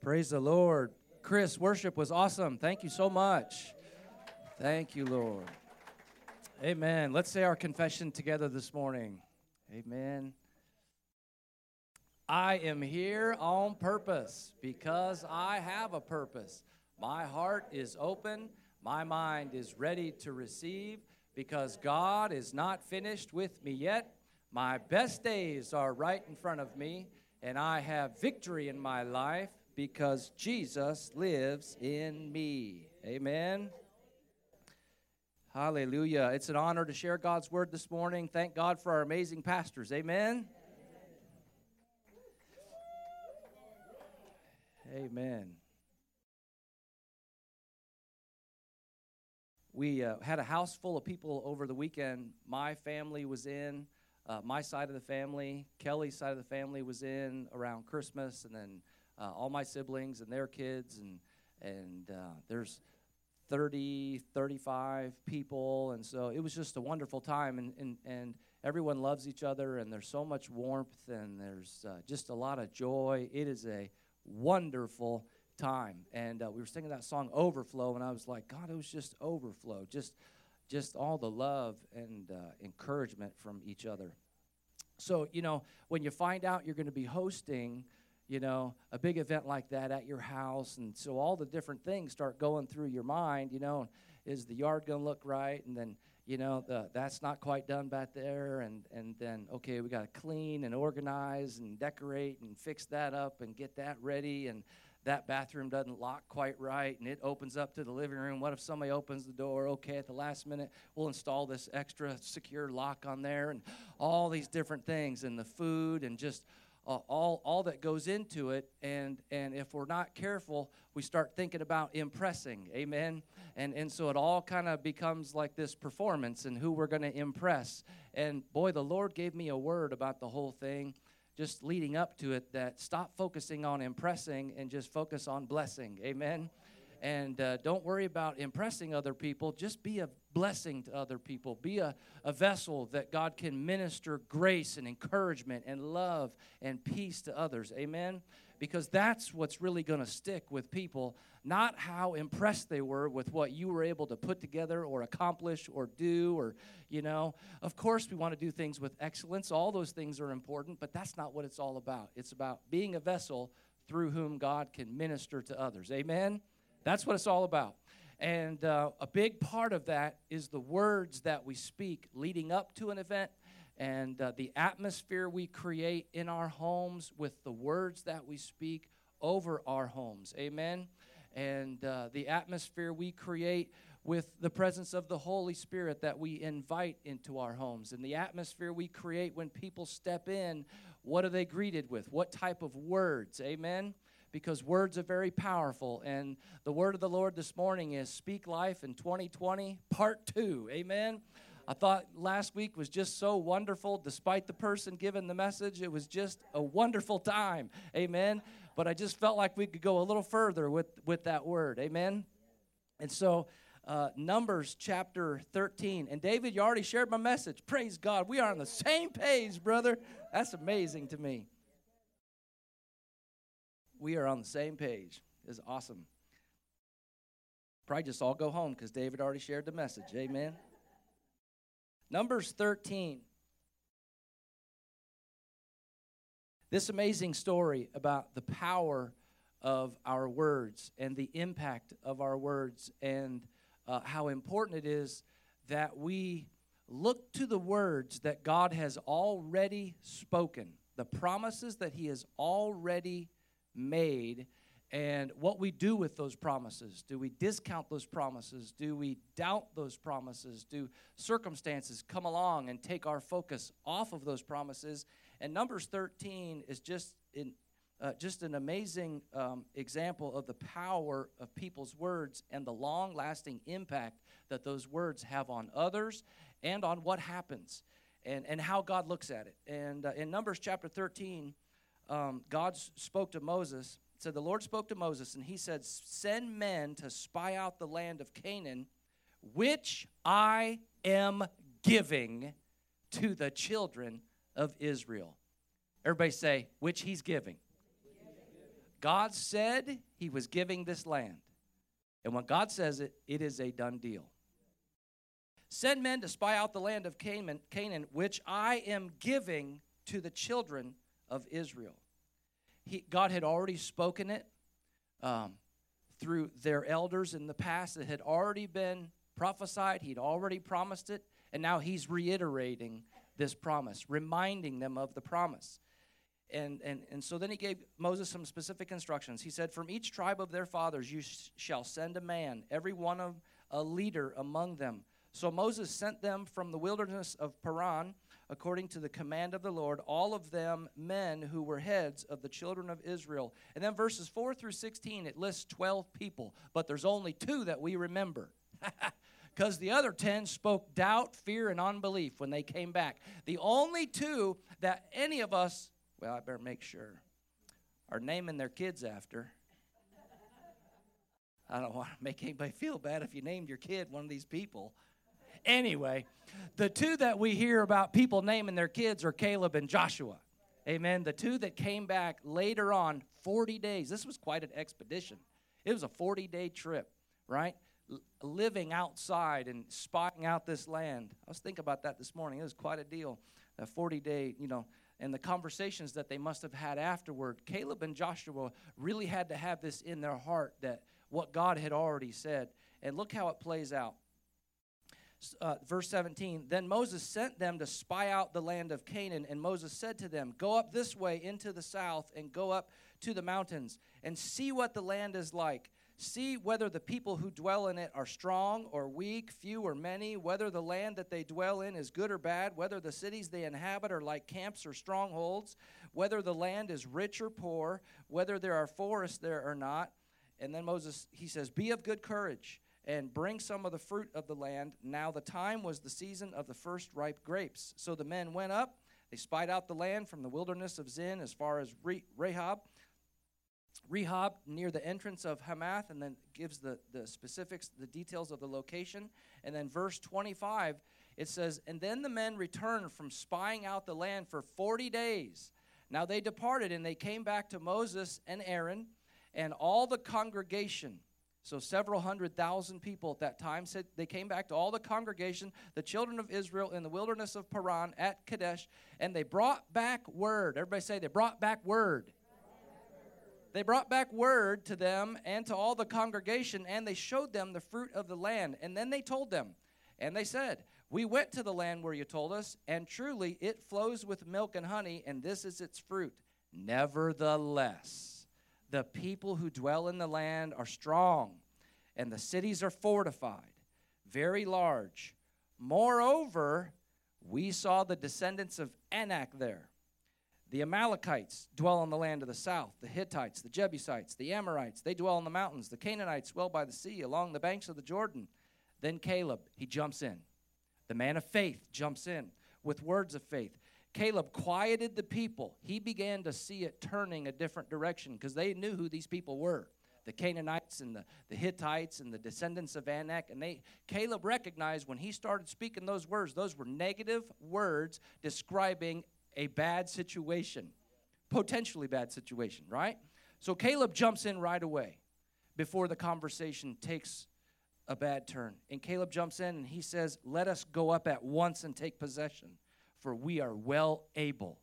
Praise the Lord. Chris, worship was awesome. Thank you so much. Thank you, Lord. Amen. Let's say our confession together this morning. Amen. I am here on purpose because I have a purpose. My heart is open, my mind is ready to receive because God is not finished with me yet. My best days are right in front of me, and I have victory in my life because Jesus lives in me. Amen. Hallelujah. It's an honor to share God's word this morning. Thank God for our amazing pastors. Amen. Amen. We uh, had a house full of people over the weekend. My family was in, uh, my side of the family, Kelly's side of the family was in around Christmas, and then uh, all my siblings and their kids, and and uh, there's 30, 35 people, and so it was just a wonderful time, and and and everyone loves each other, and there's so much warmth, and there's uh, just a lot of joy. It is a wonderful time, and uh, we were singing that song "Overflow," and I was like, God, it was just overflow, just just all the love and uh, encouragement from each other. So you know, when you find out you're going to be hosting you know, a big event like that at your house. And so all the different things start going through your mind, you know, is the yard going to look right? And then, you know, the, that's not quite done back there. And, and then, okay, we got to clean and organize and decorate and fix that up and get that ready. And that bathroom doesn't lock quite right and it opens up to the living room. What if somebody opens the door? Okay, at the last minute, we'll install this extra secure lock on there and all these different things and the food and just all, all that goes into it. And, and if we're not careful, we start thinking about impressing. Amen. And, and so it all kind of becomes like this performance and who we're going to impress. And boy, the Lord gave me a word about the whole thing just leading up to it that stop focusing on impressing and just focus on blessing. Amen. And uh, don't worry about impressing other people. Just be a blessing to other people. Be a, a vessel that God can minister grace and encouragement and love and peace to others. Amen? Because that's what's really going to stick with people, not how impressed they were with what you were able to put together or accomplish or do, or, you know. Of course, we want to do things with excellence. All those things are important, but that's not what it's all about. It's about being a vessel through whom God can minister to others. Amen? That's what it's all about. And uh, a big part of that is the words that we speak leading up to an event and uh, the atmosphere we create in our homes with the words that we speak over our homes. Amen. And uh, the atmosphere we create with the presence of the Holy Spirit that we invite into our homes. And the atmosphere we create when people step in, what are they greeted with? What type of words? Amen because words are very powerful. And the word of the Lord this morning is Speak Life in 2020, part two. Amen. I thought last week was just so wonderful. Despite the person giving the message, it was just a wonderful time. Amen. But I just felt like we could go a little further with, with that word. Amen. And so, uh, Numbers chapter 13. And David, you already shared my message. Praise God. We are on the same page, brother. That's amazing to me we are on the same page. Is awesome. Probably just all go home because David already shared the message. Amen. Numbers 13. This amazing story about the power of our words and the impact of our words and uh, how important it is that we look to the words that God has already spoken, the promises that He has already made and what we do with those promises. Do we discount those promises? Do we doubt those promises? Do circumstances come along and take our focus off of those promises? And Numbers 13 is just in, uh, just an amazing um, example of the power of people's words and the long lasting impact that those words have on others and on what happens and, and how God looks at it. And uh, in Numbers chapter 13, um, God spoke to Moses. Said the Lord spoke to Moses, and he said, "Send men to spy out the land of Canaan, which I am giving to the children of Israel." Everybody say, "Which He's giving." God said he was giving this land. And when God says it, it is a done deal. Send men to spy out the land of Canaan, Canaan which I am giving to the children of Israel. He, God had already spoken it um, through their elders in the past. It had already been prophesied, He'd already promised it, and now He's reiterating this promise, reminding them of the promise. And, and, and so then he gave Moses some specific instructions. He said, From each tribe of their fathers you sh- shall send a man, every one of a leader among them. So Moses sent them from the wilderness of Paran, according to the command of the Lord, all of them men who were heads of the children of Israel. And then verses 4 through 16, it lists 12 people, but there's only two that we remember. because the other 10 spoke doubt, fear, and unbelief when they came back. The only two that any of us well, I better make sure, are naming their kids after. I don't want to make anybody feel bad if you named your kid one of these people. Anyway, the two that we hear about people naming their kids are Caleb and Joshua. Amen. The two that came back later on, 40 days. This was quite an expedition. It was a 40 day trip, right? L- living outside and spying out this land. I was thinking about that this morning. It was quite a deal. A 40 day, you know, and the conversations that they must have had afterward, Caleb and Joshua really had to have this in their heart that what God had already said. And look how it plays out. Uh, verse 17 Then Moses sent them to spy out the land of Canaan, and Moses said to them, Go up this way into the south, and go up to the mountains, and see what the land is like See whether the people who dwell in it are strong or weak, few or many, whether the land that they dwell in is good or bad, whether the cities they inhabit are like camps or strongholds, whether the land is rich or poor, whether there are forests there or not. And then Moses, he says, Be of good courage and bring some of the fruit of the land. Now the time was the season of the first ripe grapes. So the men went up. They spied out the land from the wilderness of Zin as far as Rehob Rehob near the entrance of Hamath, and then gives the, the specifics, the details of the location. And then verse 25, it says, And then the men returned from spying out the land for 40 days. Now they departed, and they came back to Moses and Aaron and all the congregation. So several hundred thousand people at that time said they came back to all the congregation, the children of Israel in the wilderness of Paran at Kadesh, and they brought back word. Everybody say they brought back word they brought back word to them and to all the congregation, and they showed them the fruit of the land. And then they told them, and they said, We went to the land where you told us, and truly it flows with milk and honey, and this is its fruit. Nevertheless, the people who dwell in the land are strong, and the cities are fortified, very large. Moreover, we saw the descendants of Anak there the Amalekites dwell in the land of the south. The Hittites, the Jebusites, the Amorites, they dwell in the mountains. The Canaanites dwell by the sea along the banks of the Jordan. Then Caleb, he jumps in. The man of faith jumps in with words of faith. Caleb quieted the people. He began to see it turning a different direction because they knew who these people were the Canaanites and the, the Hittites and the descendants of Anak. And they Caleb recognized when he started speaking those words, those were negative words describing a bad situation, potentially bad situation, right? So Caleb jumps in right away before the conversation takes a bad turn. And Caleb jumps in and he says, Let us go up at once and take possession, for we are well able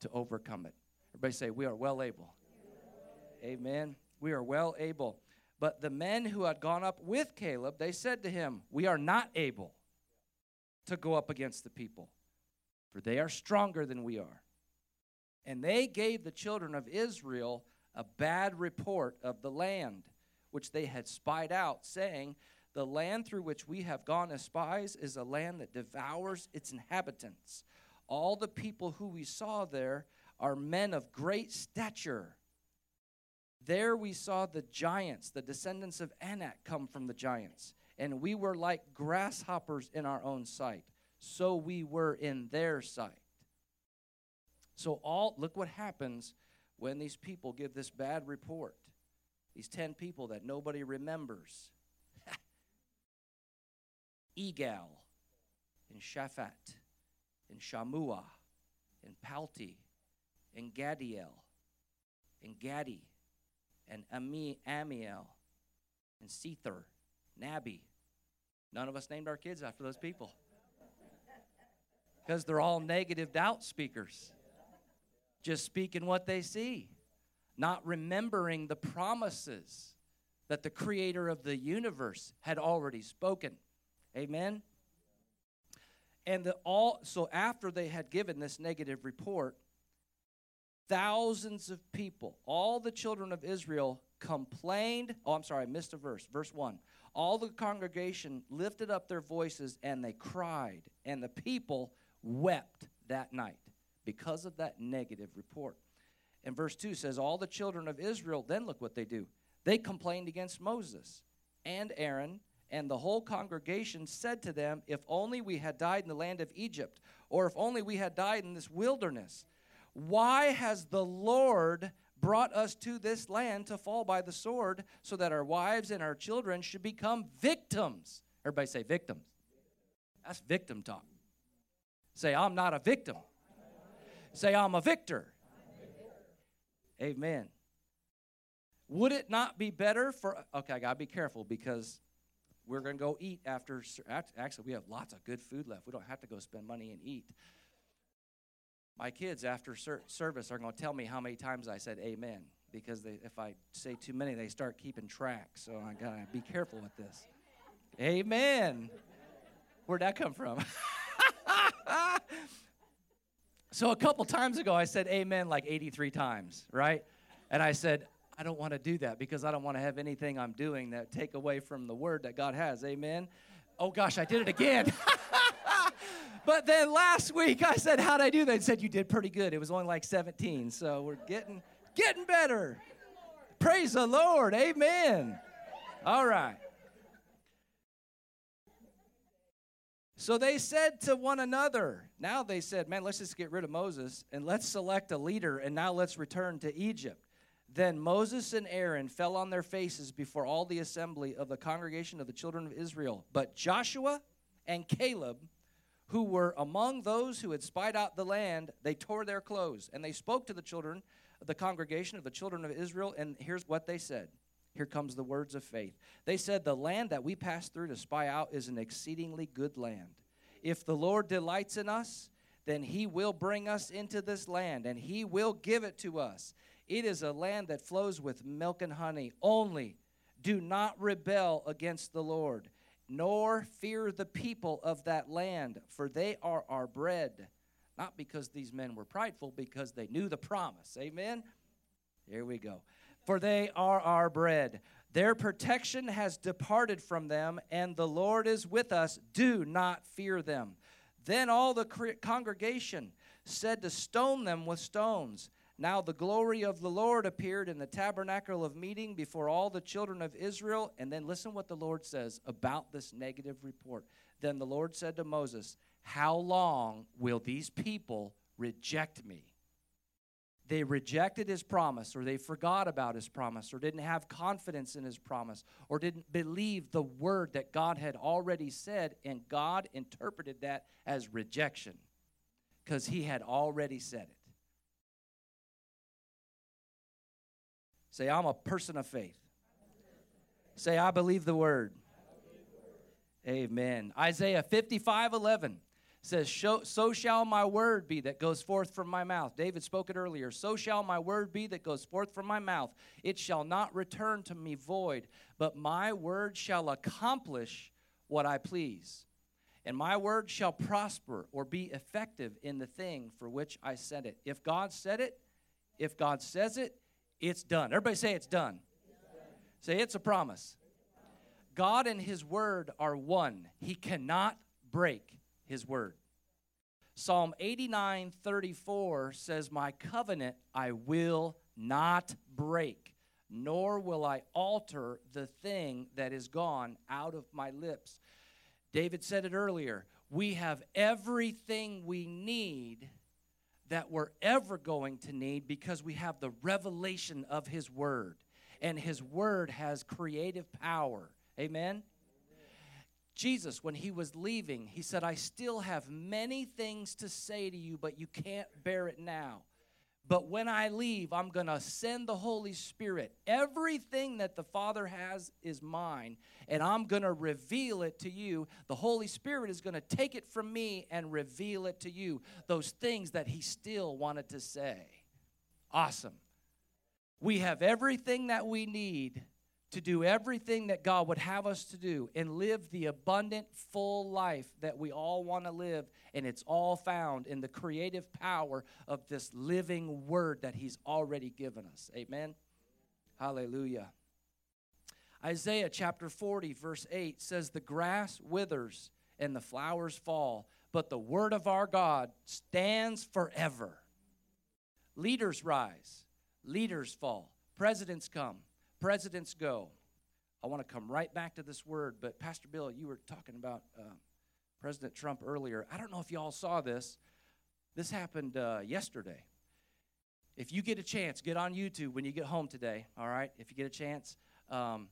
to overcome it. Everybody say, We are well able. Amen. We are well able. But the men who had gone up with Caleb, they said to him, We are not able to go up against the people for they are stronger than we are. And they gave the children of Israel a bad report of the land which they had spied out, saying, The land through which we have gone as spies is a land that devours its inhabitants. All the people who we saw there are men of great stature. There we saw the giants, the descendants of Anak, come from the giants, and we were like grasshoppers in our own sight so we were in their sight. So all look what happens when these people give this bad report. These 10 people that nobody remembers. Igal and Shaphat and Shammua and Palti and Gaddiel and Gaddi and Ami, Ammiel and Sethur, Nahbi. None of us named our kids after those people because they're all negative doubt speakers, just speaking what they see, not remembering the promises that the creator of the universe had already spoken. Amen. And the all so after they had given this negative report, thousands of people, all the children of Israel complained. Oh, I'm sorry, I missed a verse. Verse 1. All the congregation lifted up their voices and they cried, and the people wept that night because of that negative report. And verse 2 says, All the children of Israel, then look what they do. They complained against Moses and Aaron, and the whole congregation said to them, If only we had died in the land of Egypt, or if only we had died in this wilderness. Why has the Lord brought us to this land to fall by the sword so that our wives and our children should become victims? Everybody say victims. That's victim talk. Say, I'm not a victim. Say, I'm a victor. Amen. Would it not be better for, okay, I got to be careful because we're going to go eat after, actually, we have lots of good food left. We don't have to go spend money and eat. My kids, after service, are going to tell me how many times I said amen because they, if I say too many, they start keeping track. So I got to be careful with this. Amen. Where'd that come from? so a couple times ago, I said amen like 83 times, right? And I said, I don't want to do that because I don't want to have anything I'm doing that take away from the word that God has. Amen. Oh gosh, I did it again. but then last week I said, How'd I do that? They said you did pretty good. It was only like 17. So we're getting getting better. Praise the Lord. Amen. All right. So they said to one another, now they said, man, let's just get rid of Moses and let's select a leader and now let's return to Egypt. Then Moses and Aaron fell on their faces before all the assembly of the congregation of the children of Israel. But Joshua and Caleb, who were among those who had spied out the land, they tore their clothes and they spoke to the children of the congregation of the children of Israel. And here's what they said here comes the words of faith. They said, The land that we passed through to spy out is an exceedingly good land. If the Lord delights in us, then he will bring us into this land and he will give it to us. It is a land that flows with milk and honey. Only do not rebel against the Lord, nor fear the people of that land, for they are our bread. Not because these men were prideful, because they knew the promise. Amen? Here we go for they are our bread. Their protection has departed from them, and the Lord is with us. Do not fear them. Then all the congregation said to stone them with stones. Now the glory of the Lord appeared in the tabernacle of meeting before all the children of Israel. And then listen what the Lord says about this negative report. Then the Lord said to Moses, How long will these people reject me? they rejected his promise or they forgot about his promise or didn't have confidence in his promise or didn't believe the word that God had already said, and God interpreted that as rejection because he had already said it. Say, I'm a person of faith. Say, I believe the word. Amen. Isaiah 55 11 says, So shall my word be that goes forth from my mouth. David spoke it earlier. So shall my word be that goes forth from my mouth. It shall not return to me void, but my word shall accomplish what I please. And my word shall prosper or be effective in the thing for which I sent it. If God said it, if God says it, it's done. Everybody say it's done. Say it's a promise. God and His word are one. He cannot break his word. Psalm 89 34 says, My covenant I will not break, nor will I alter the thing that is gone out of my lips. David said it earlier. We have everything we need that we're ever going to need because we have the revelation of His Word. And His Word has creative power. Amen? Jesus, when he was leaving, he said, I still have many things to say to you, but you can't bear it now. But when I leave, I'm going to send the Holy Spirit. Everything that the Father has is mine, and I'm going to reveal it to you. The Holy Spirit is going to take it from me and reveal it to you. Those things that He still wanted to say. Awesome. We have everything that we need to do everything that God would have us to do and live the abundant, full life that we all want to live. And it's all found in the creative power of this living word that He's already given us. Amen. Hallelujah. Isaiah chapter 40, verse 8 says, The grass withers and the flowers fall, but the word of our God stands forever. Leaders rise, leaders fall, presidents come, presidents go. I want to come right back to this word, but Pastor Bill, you were talking about uh, President Trump earlier. I don't know if you all saw this. This happened uh, yesterday. If you get a chance, get on YouTube when you get home today, all right? If you get a chance. Um,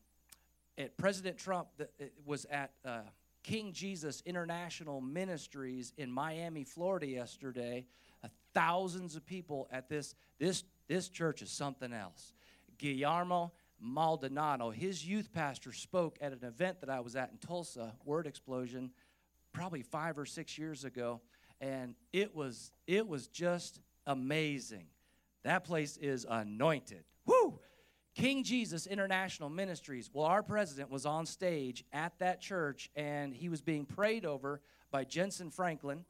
at President Trump the, was at uh, King Jesus International Ministries in Miami, Florida yesterday. Uh, thousands of people at this, this, this church is something else. Guillermo Maldonado, his youth pastor, spoke at an event that I was at in Tulsa, Word Explosion, probably five or six years ago, and it was it was just amazing. That place is anointed. Woo! King Jesus International Ministries. Well, our president was on stage at that church, and he was being prayed over by Jentezen Franklin.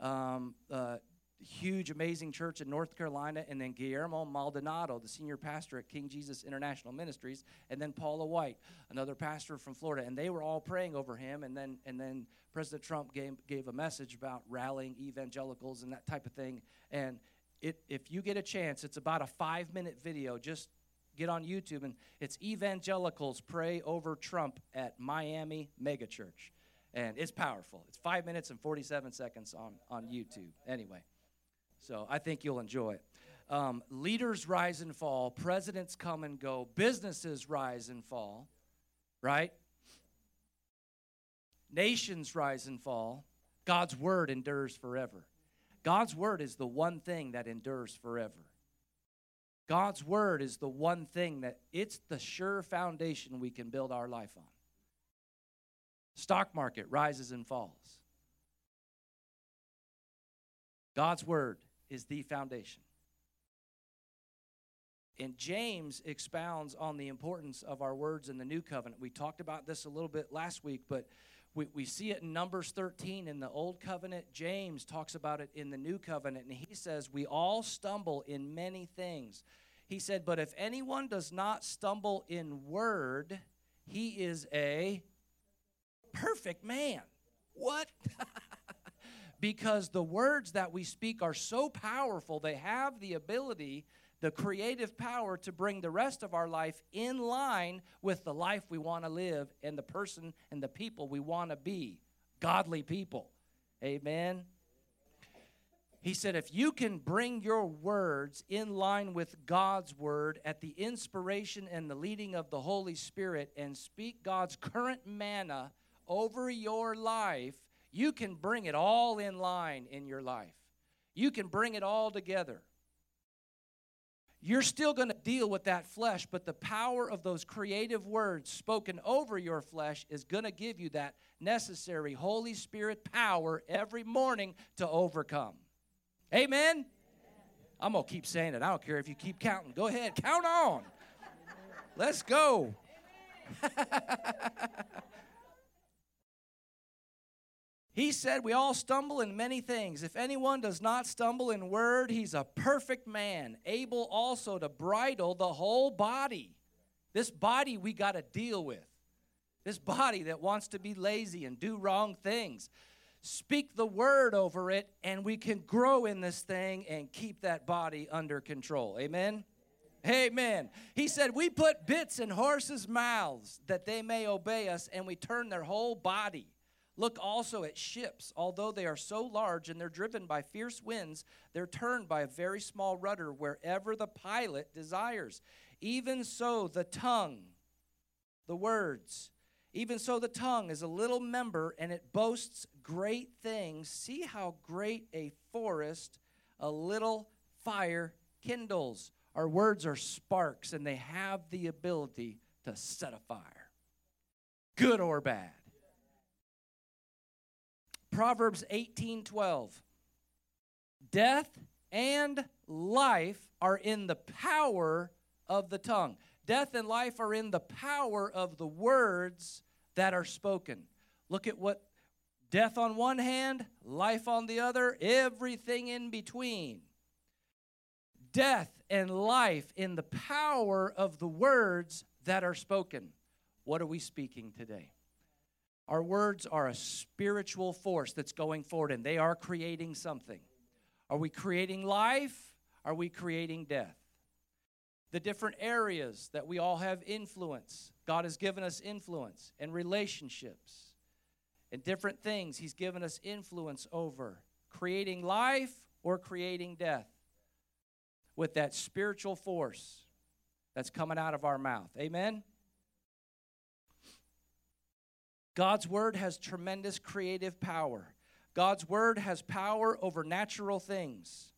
Um, uh, huge, amazing church in North Carolina, and then Guillermo Maldonado, the senior pastor at King Jesus International Ministries, and then Paula White, another pastor from Florida, and they were all praying over him. And then, and then President Trump gave, gave a message about rallying evangelicals and that type of thing. And it, if you get a chance, it's about a five-minute video. Just get on YouTube, and it's evangelicals pray over Trump at Miami Megachurch and it's powerful. It's five minutes and 47 seconds on, on YouTube. Anyway, so I think you'll enjoy it. Um, leaders rise and fall, presidents come and go, businesses rise and fall, right? Nations rise and fall. God's word endures forever. God's word is the one thing that endures forever. God's word is the one thing that it's the sure foundation we can build our life on. Stock market rises and falls. God's word is the foundation. And James expounds on the importance of our words in the new covenant. We talked about this a little bit last week, but we, we see it in Numbers 13 in the old covenant. James talks about it in the new covenant, and he says, We all stumble in many things. He said, But if anyone does not stumble in word, he is a perfect man. What? because the words that we speak are so powerful, they have the ability, the creative power to bring the rest of our life in line with the life we want to live and the person and the people we want to be. Godly people. Amen. He said, if you can bring your words in line with God's word at the inspiration and the leading of the Holy Spirit and speak God's current manna over your life, you can bring it all in line in your life. You can bring it all together. You're still going to deal with that flesh, but the power of those creative words spoken over your flesh is going to give you that necessary Holy Spirit power every morning to overcome. Amen? I'm going to keep saying it. I don't care if you keep counting. Go ahead, count on. Let's go. He said, We all stumble in many things. If anyone does not stumble in word, he's a perfect man, able also to bridle the whole body. This body we got to deal with. This body that wants to be lazy and do wrong things. Speak the word over it, and we can grow in this thing and keep that body under control. Amen? Amen. He said, We put bits in horses' mouths that they may obey us, and we turn their whole body. Look also at ships. Although they are so large and they're driven by fierce winds, they're turned by a very small rudder wherever the pilot desires. Even so, the tongue, the words, even so, the tongue is a little member and it boasts great things. See how great a forest a little fire kindles. Our words are sparks, and they have the ability to set a fire, good or bad. Proverbs 18 12. Death and life are in the power of the tongue. Death and life are in the power of the words that are spoken. Look at what death on one hand, life on the other, everything in between. Death and life in the power of the words that are spoken. What are we speaking today? Our words are a spiritual force that's going forward and they are creating something. Are we creating life? Are we creating death? The different areas that we all have influence. God has given us influence and relationships and different things He's given us influence over. Creating life or creating death with that spiritual force that's coming out of our mouth. Amen? God's word has tremendous creative power. God's word has power over natural things.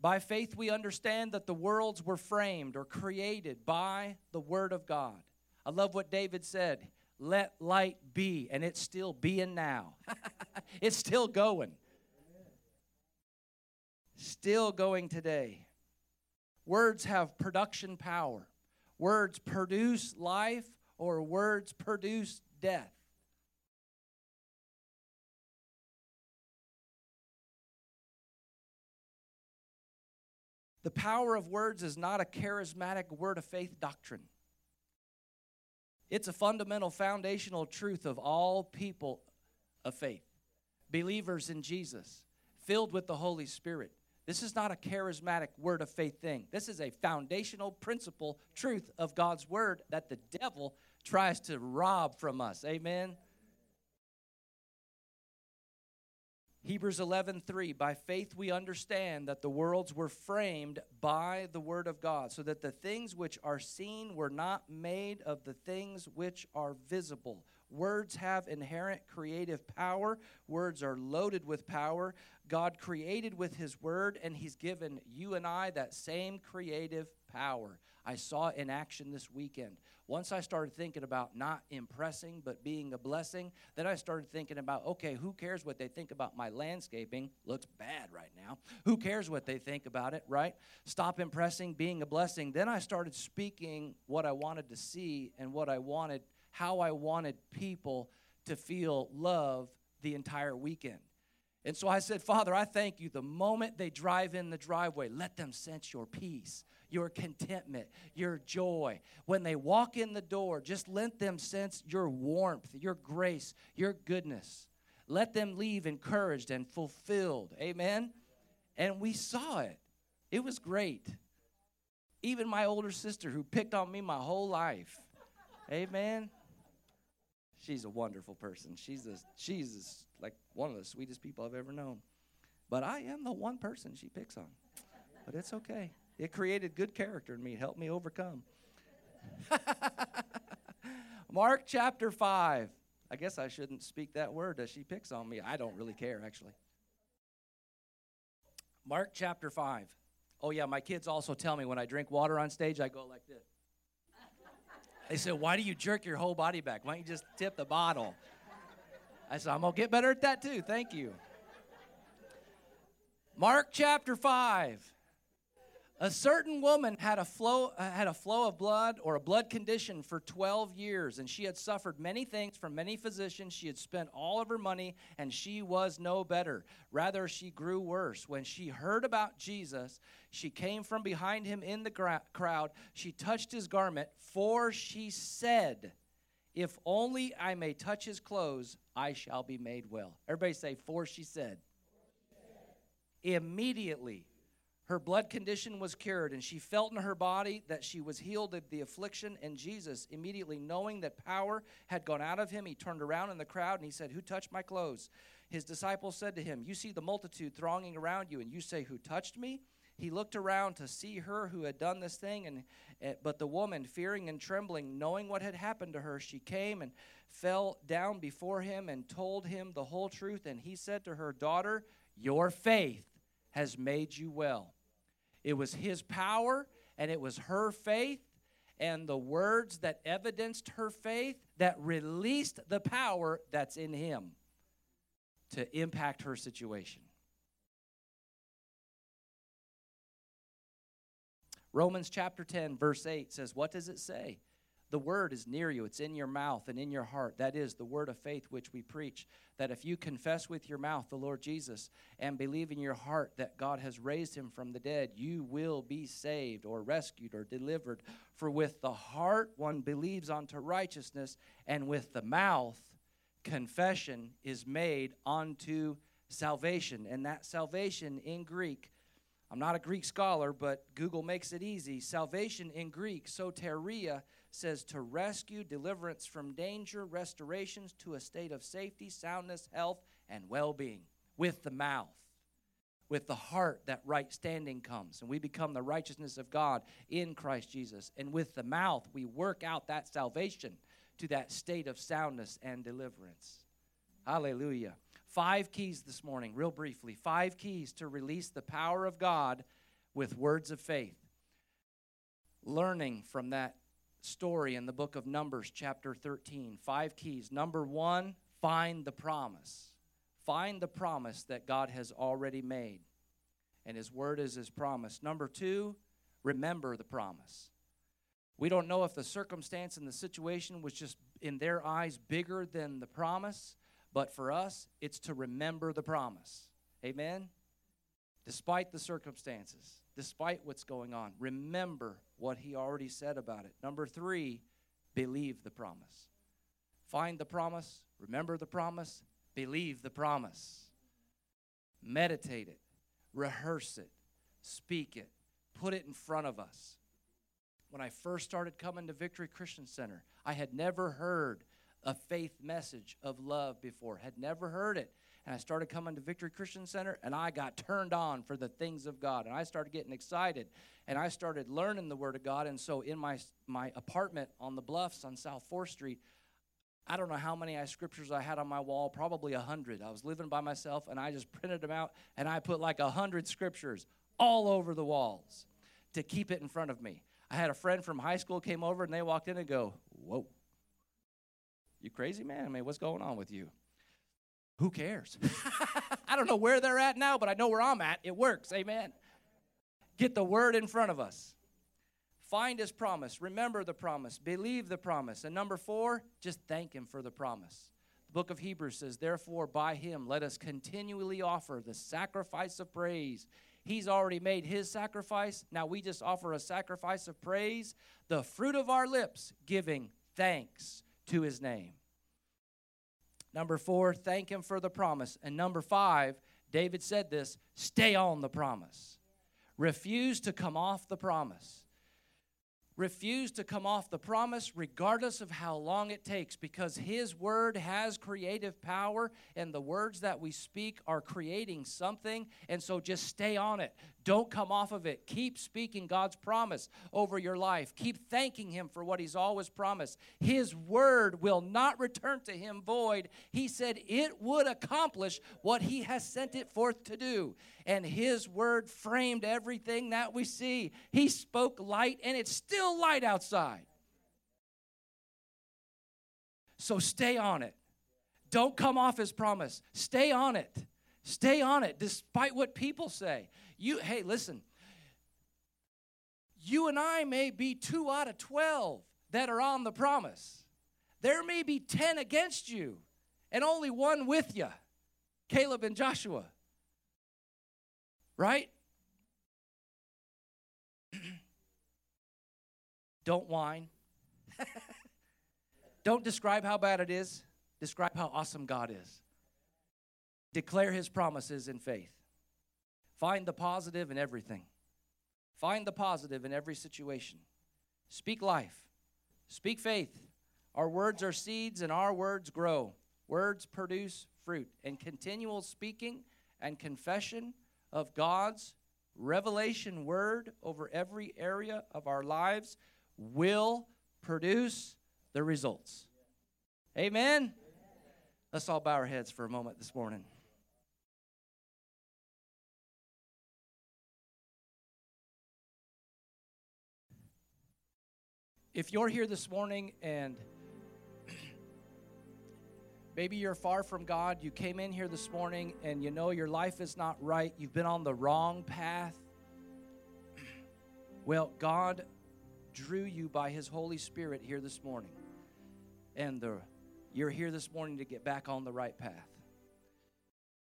By faith, we understand that the worlds were framed or created by the word of God. I love what David said let light be, and it's still being now. it's still going. Still going today. Words have production power. Words produce life or words produce death. The power of words is not a charismatic word of faith doctrine. It's a fundamental foundational truth of all people of faith, believers in Jesus, filled with the Holy Spirit. This is not a charismatic word of faith thing. This is a foundational principle truth of God's word that the devil tries to rob from us. Amen. Hebrews 11:3 By faith we understand that the worlds were framed by the word of God so that the things which are seen were not made of the things which are visible. Words have inherent creative power. Words are loaded with power. God created with his word and he's given you and I that same creative power. I saw in action this weekend. Once I started thinking about not impressing, but being a blessing, then I started thinking about, okay, who cares what they think about my landscaping? Looks bad right now. Who cares what they think about it, right? Stop impressing, being a blessing. Then I started speaking what I wanted to see and what I wanted, how I wanted people to feel love the entire weekend. And so I said, Father, I thank you. The moment they drive in the driveway, let them sense your peace your contentment, your joy. When they walk in the door, just let them sense your warmth, your grace, your goodness. Let them leave encouraged and fulfilled. Amen? And we saw it. It was great. Even my older sister, who picked on me my whole life. Amen. She's a wonderful person. She's a, she's like one of the sweetest people I've ever known. But I am the one person she picks on. But it's okay. It created good character in me, helped me overcome. Mark chapter 5. I guess I shouldn't speak that word as she picks on me. I don't really care, actually. Mark chapter 5. Oh, yeah, my kids also tell me when I drink water on stage, I go like this. They said, Why do you jerk your whole body back? Why don't you just tip the bottle? I said, I'm going to get better at that too. Thank you. Mark chapter 5. A certain woman had a flow uh, had a flow of blood or a blood condition for 12 years and she had suffered many things from many physicians. She had spent all of her money and she was no better. Rather she grew worse. When she heard about Jesus, she came from behind him in the gra- crowd. She touched his garment, for she said, "If only I may touch his clothes, I shall be made well." Everybody say, "For she said." Immediately her blood condition was cured, and she felt in her body that she was healed of the affliction. And Jesus, immediately knowing that power had gone out of him, he turned around in the crowd and he said, Who touched my clothes? His disciples said to him, You see the multitude thronging around you, and you say, Who touched me? He looked around to see her who had done this thing, and uh, but the woman, fearing and trembling, knowing what had happened to her, she came and fell down before him and told him the whole truth. And he said to her, Daughter, your faith has made you well. It was his power and it was her faith and the words that evidenced her faith that released the power that's in him to impact her situation. Romans chapter 10, verse 8 says, What does it say? The word is near you, it's in your mouth and in your heart. That is the word of faith which we preach. That if you confess with your mouth the Lord Jesus and believe in your heart that God has raised him from the dead, you will be saved or rescued or delivered. For with the heart one believes unto righteousness, and with the mouth confession is made unto salvation. And that salvation in Greek I'm not a Greek scholar, but Google makes it easy. Salvation in Greek, soteria, says to rescue, deliverance from danger, restorations to a state of safety, soundness, health, and well being with the mouth. With the heart, that right standing comes, and we become the righteousness of God in Christ Jesus. And with the mouth, we work out that salvation to that state of soundness and deliverance. Hallelujah. Five keys this morning, real briefly. Five keys to release the power of God with words of faith. Learning from that story in the book of Numbers, chapter 13. Five keys. Number one, find the promise. Find the promise that God has already made, and His word is His promise. Number two, remember the promise. We don't know if the circumstance and the situation was just in their eyes bigger than the promise, but for us, it's to remember the promise. Amen? Despite the circumstances, despite what's going on, remember what he already said about it. Number three, believe the promise. Find the promise, remember the promise, believe the promise. Meditate it, rehearse it, speak it, put it in front of us. When I first started coming to Victory Christian Center, I had never heard a faith message of love before, had never heard it. And I started coming to Victory Christian Center and I got turned on for the things of God. And I started getting excited and I started learning the Word of God. And so in my, my apartment on the bluffs on South 4th Street, I don't know how many I scriptures I had on my wall, probably a hundred. I was living by myself and I just printed them out and I put like a hundred scriptures all over the walls to keep it in front of me. I had a friend from high school came over and they walked in and go, Whoa, you crazy man? I what's going on with you? Who cares? I don't know where they're at now, but I know where I'm at. It works. Amen. Get the word in front of us. Find his promise. Remember the promise. Believe the promise. And number four, just thank him for the promise. The book of Hebrews says, Therefore, by him, let us continually offer the sacrifice of praise. He's already made his sacrifice. Now we just offer a sacrifice of praise, the fruit of our lips, giving thanks to his name. Number four, thank him for the promise. And number five, David said this stay on the promise. Refuse to come off the promise refuse to come off the promise regardless of how long it takes because his word has creative power and the words that we speak are creating something. And so just stay on it. Don't come off of it. Keep speaking god's promise over your life. Keep thanking him for what he's always promised. His word will not return to him void. He said it would accomplish what he has sent it forth to do and his word framed everything that we see he spoke light and it's still light outside. So stay on it. Don't come off his promise. Stay on it. Stay on it despite what people say. You hey, listen. You and I may be 2 out of 12 that are on the promise. There may be 10 against you and only one with you. Caleb and Joshua. Right? Don't whine. Don't describe how bad it is. Describe how awesome God is. Declare his promises in faith. Find the positive in everything. Find the positive in every situation. Speak life. Speak faith. Our words are seeds and our words grow. Words produce fruit. And continual speaking and confession of God's revelation word over every area of our lives will produce the results. Amen. Let's all bow our heads for a moment this morning. If you're here this morning and maybe you're far from God, you came in here this morning and you know your life is not right, you've been on the wrong path. Well, God drew you by His Holy Spirit here this morning. And the, you're here this morning to get back on the right path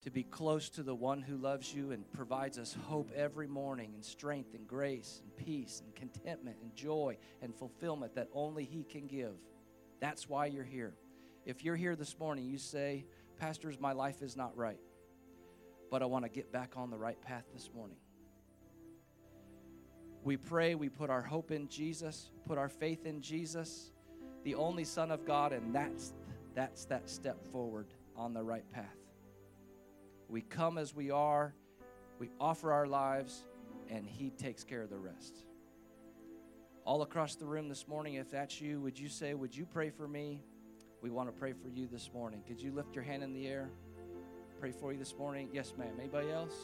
to be close to the one who loves you and provides us hope every morning and strength and grace and peace and contentment and joy and fulfillment that only He can give. That's why you're here. If you're here this morning, you say, Pastors, my life is not right, but I want to get back on the right path this morning. We pray, we put our hope in Jesus, put our faith in Jesus, the only Son of God, and that's, that's that step forward on the right path. We come as we are, we offer our lives, and He takes care of the rest. All across the room this morning, if that's you, would you say, Would you pray for me? We want to pray for you this morning. Could you lift your hand in the air? Pray for you this morning. Yes, ma'am. Anybody else?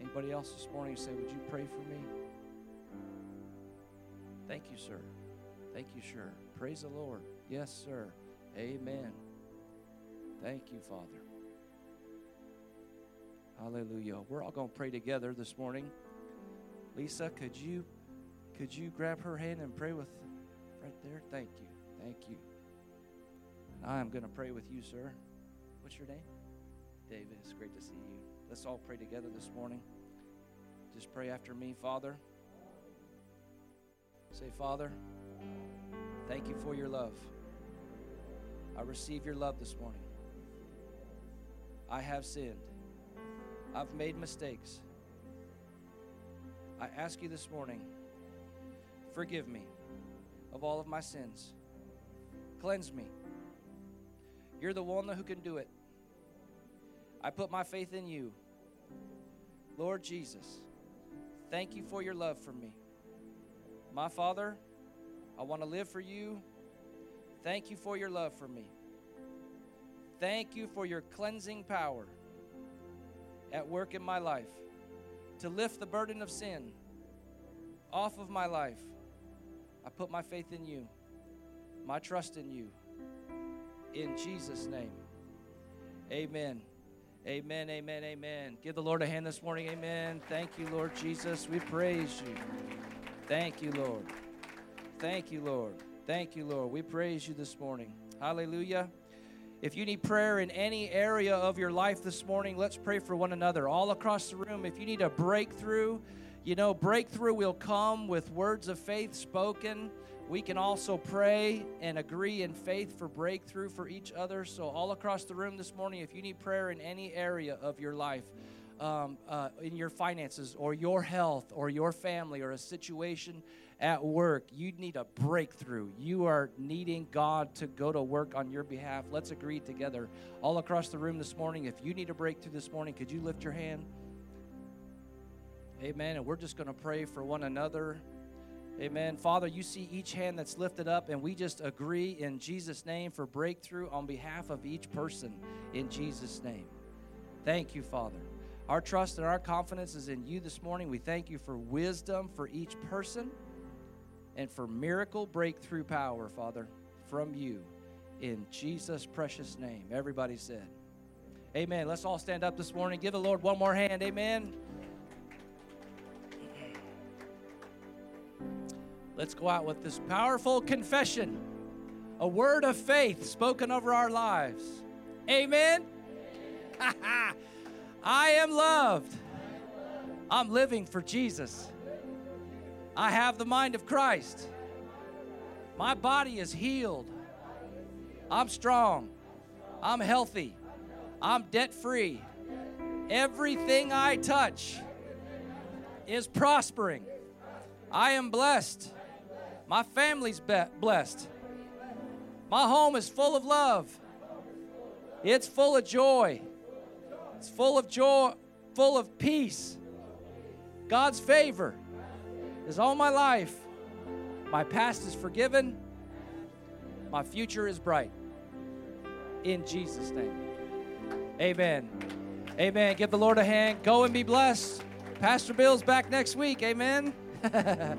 Anybody else this morning say, Would you pray for me? Thank you, sir. Thank you, sir. Praise the Lord. Yes, sir. Amen. Thank you, Father. Hallelujah. We're all going to pray together this morning. Lisa, could you could you grab her hand and pray with right there? Thank you. Thank you. And I am going to pray with you, sir. What's your name? David. It's great to see you. Let's all pray together this morning. Just pray after me, Father. Say, Father, thank you for your love. I receive your love this morning. I have sinned. I've made mistakes. I ask you this morning, forgive me of all of my sins. Cleanse me. You're the one who can do it. I put my faith in you. Lord Jesus, thank you for your love for me. My Father, I want to live for you. Thank you for your love for me. Thank you for your cleansing power at work in my life to lift the burden of sin off of my life. I put my faith in you, my trust in you. In Jesus' name, amen. Amen, amen, amen. Give the Lord a hand this morning. Amen. Thank you, Lord Jesus. We praise you. Thank you, Lord. Thank you, Lord. Thank you, Lord. We praise you this morning. Hallelujah. If you need prayer in any area of your life this morning, let's pray for one another. All across the room, if you need a breakthrough, you know, breakthrough will come with words of faith spoken. We can also pray and agree in faith for breakthrough for each other. So, all across the room this morning, if you need prayer in any area of your life, um, uh, in your finances or your health or your family or a situation at work, you need a breakthrough. You are needing God to go to work on your behalf. Let's agree together. All across the room this morning, if you need a breakthrough this morning, could you lift your hand? Amen. And we're just going to pray for one another. Amen. Father, you see each hand that's lifted up, and we just agree in Jesus' name for breakthrough on behalf of each person in Jesus' name. Thank you, Father. Our trust and our confidence is in you this morning. We thank you for wisdom for each person and for miracle breakthrough power, Father, from you. In Jesus' precious name. Everybody said, Amen. Let's all stand up this morning. Give the Lord one more hand. Amen. Let's go out with this powerful confession, a word of faith spoken over our lives. Amen. I am loved. I'm living for Jesus. I have the mind of Christ. My body is healed. I'm strong. I'm healthy. I'm debt free. Everything I touch is prospering. I am blessed. My family's be- blessed. My home is full of love. It's full of joy. It's full of joy, full of peace. God's favor is all my life. My past is forgiven. My future is bright. In Jesus' name. Amen. Amen. Give the Lord a hand. Go and be blessed. Pastor Bill's back next week. Amen.